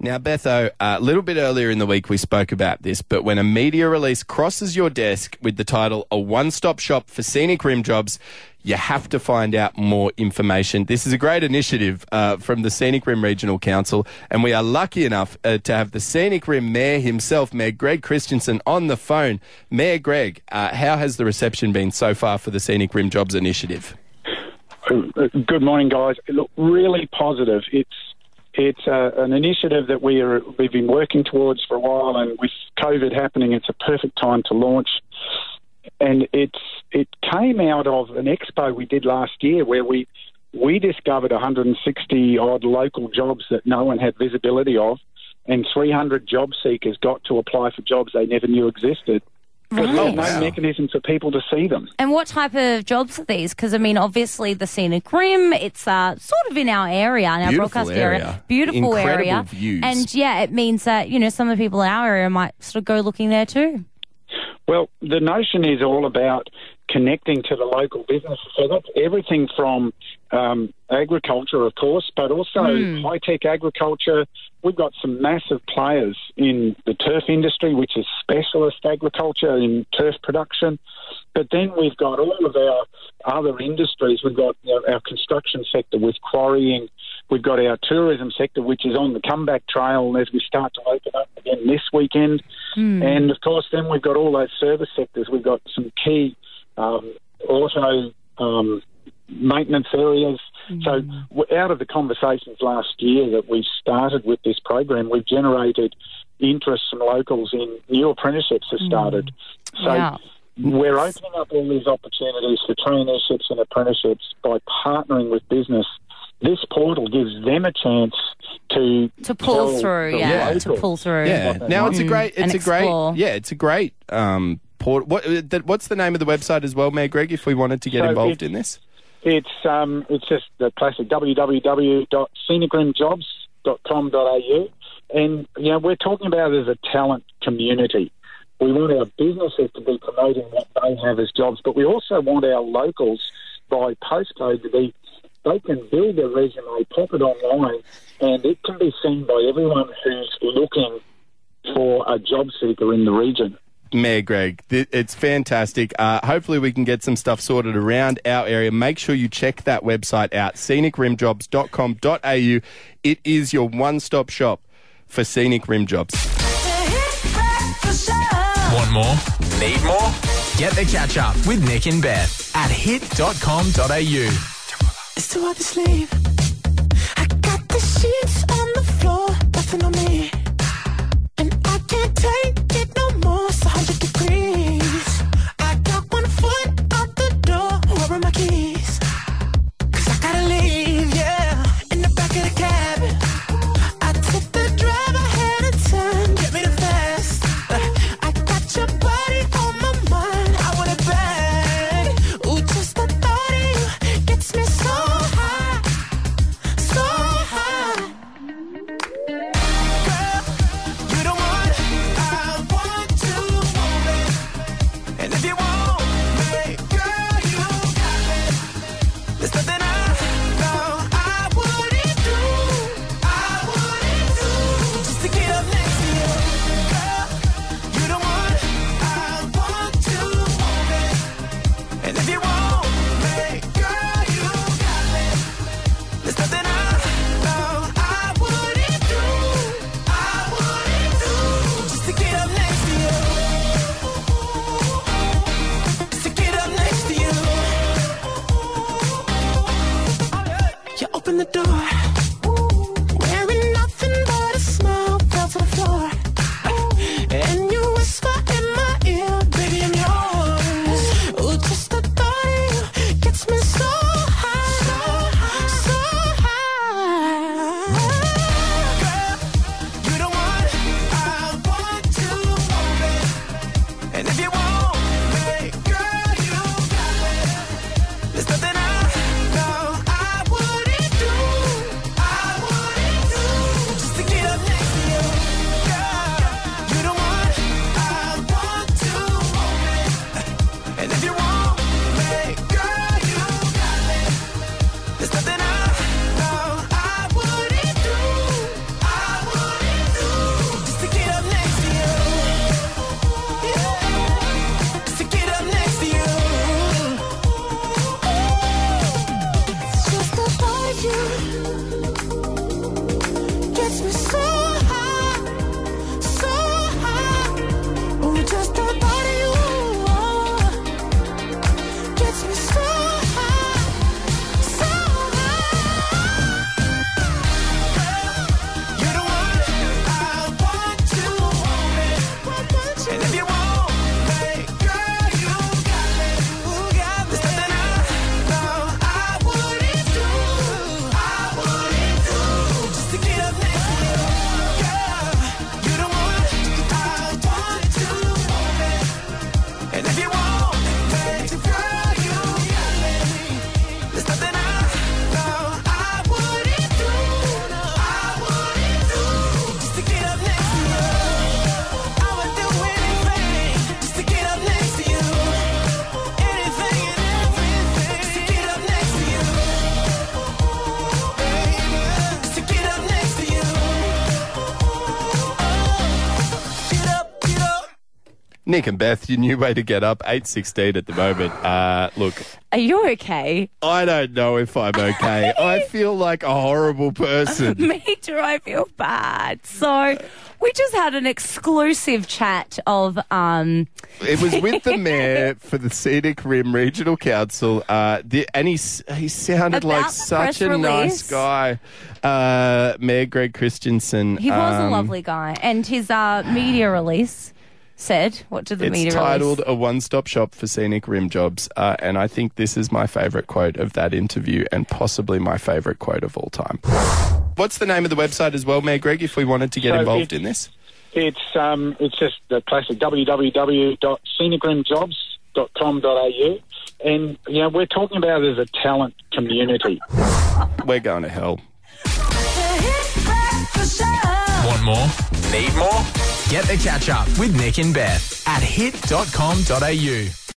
Now, Betho, a little bit earlier in the week we spoke about this, but when a media release crosses your desk with the title A One Stop Shop for Scenic Rim Jobs, you have to find out more information. This is a great initiative uh, from the Scenic Rim Regional Council, and we are lucky enough uh, to have the Scenic Rim Mayor himself, Mayor Greg Christensen, on the phone. Mayor Greg, uh, how has the reception been so far for the Scenic Rim Jobs initiative? Good morning, guys. Look, really positive. It's it's uh, an initiative that we are we've been working towards for a while, and with COVID happening, it's a perfect time to launch. And it's it came out of an expo we did last year where we we discovered 160 odd local jobs that no one had visibility of, and 300 job seekers got to apply for jobs they never knew existed. Because there's no wow. mechanism for people to see them. And what type of jobs are these? Because I mean, obviously the scenic rim, it's uh, sort of in our area, in our Beautiful broadcast area, area. beautiful Incredible area, views. and yeah, it means that you know some of the people in our area might sort of go looking there too. Well, the notion is all about connecting to the local businesses. So that's everything from um, agriculture, of course, but also high tech agriculture. We've got some massive players in the turf industry, which is specialist agriculture in turf production. But then we've got all of our other industries. We've got our construction sector with quarrying. We've got our tourism sector, which is on the comeback trail as we start to open up again this weekend. And of course, then we've got all those service sectors. We've got some key um, auto um, maintenance areas. So, out of the conversations last year that we started with this program, we've generated interest from locals in new apprenticeships have started. So, Yeah. we're opening up all these opportunities for traineeships and apprenticeships by partnering with business. This portal gives them a chance to To pull through, the yeah, to pull through. Yeah. Now it's a great. And It's a great. Yeah, it's a great. Um, What? uh, What's the name of the website as well, Mayor Greg? If we wanted to get So involved in this. It's um, it's just the classic www.scenicrimjobs.com.au, and you know we're talking about it as a talent community. We want our businesses to be promoting what they have as jobs, but we also want our locals by postcode to be. They can build a resume, pop it online, and it can be seen by everyone who's looking for a job seeker in the region. Mayor Greg, th- it's fantastic. Uh, hopefully, we can get some stuff sorted around our area. Make sure you check that website out, scenicrimjobs.com.au. It is your one stop shop for scenic rim jobs. Want more? Need more? Get the catch up with Nick and Beth at hit.com.au. It's too hard to sleep. the door. Nick and Beth, your new way to get up, 8.16 at the moment. Uh, look, Are you okay? I don't know if I'm okay. I feel like a horrible person. Me too. I feel bad. So we just had an exclusive chat of um. It was with the mayor for the Scenic Rim Regional Council, uh, the, and he he sounded About like such a nice guy. Uh, Mayor Greg Christensen. He was a um, lovely guy, and his uh, media release said, "What did the It's media titled release?" "A One-Stop Shop for Scenic Rim Jobs," uh, and I think this is my favourite quote of that interview, and possibly my favourite quote of all time. What's the name of the website as well, Mayor Greg? If we wanted to get So involved in this, It's um, it's just the classic www.scenicrimjobs.com.au, and you know we're talking about it as a talent community. we're going to hell. Want more? Need more? Get the catch up with Nick and Beth at hit.com.au.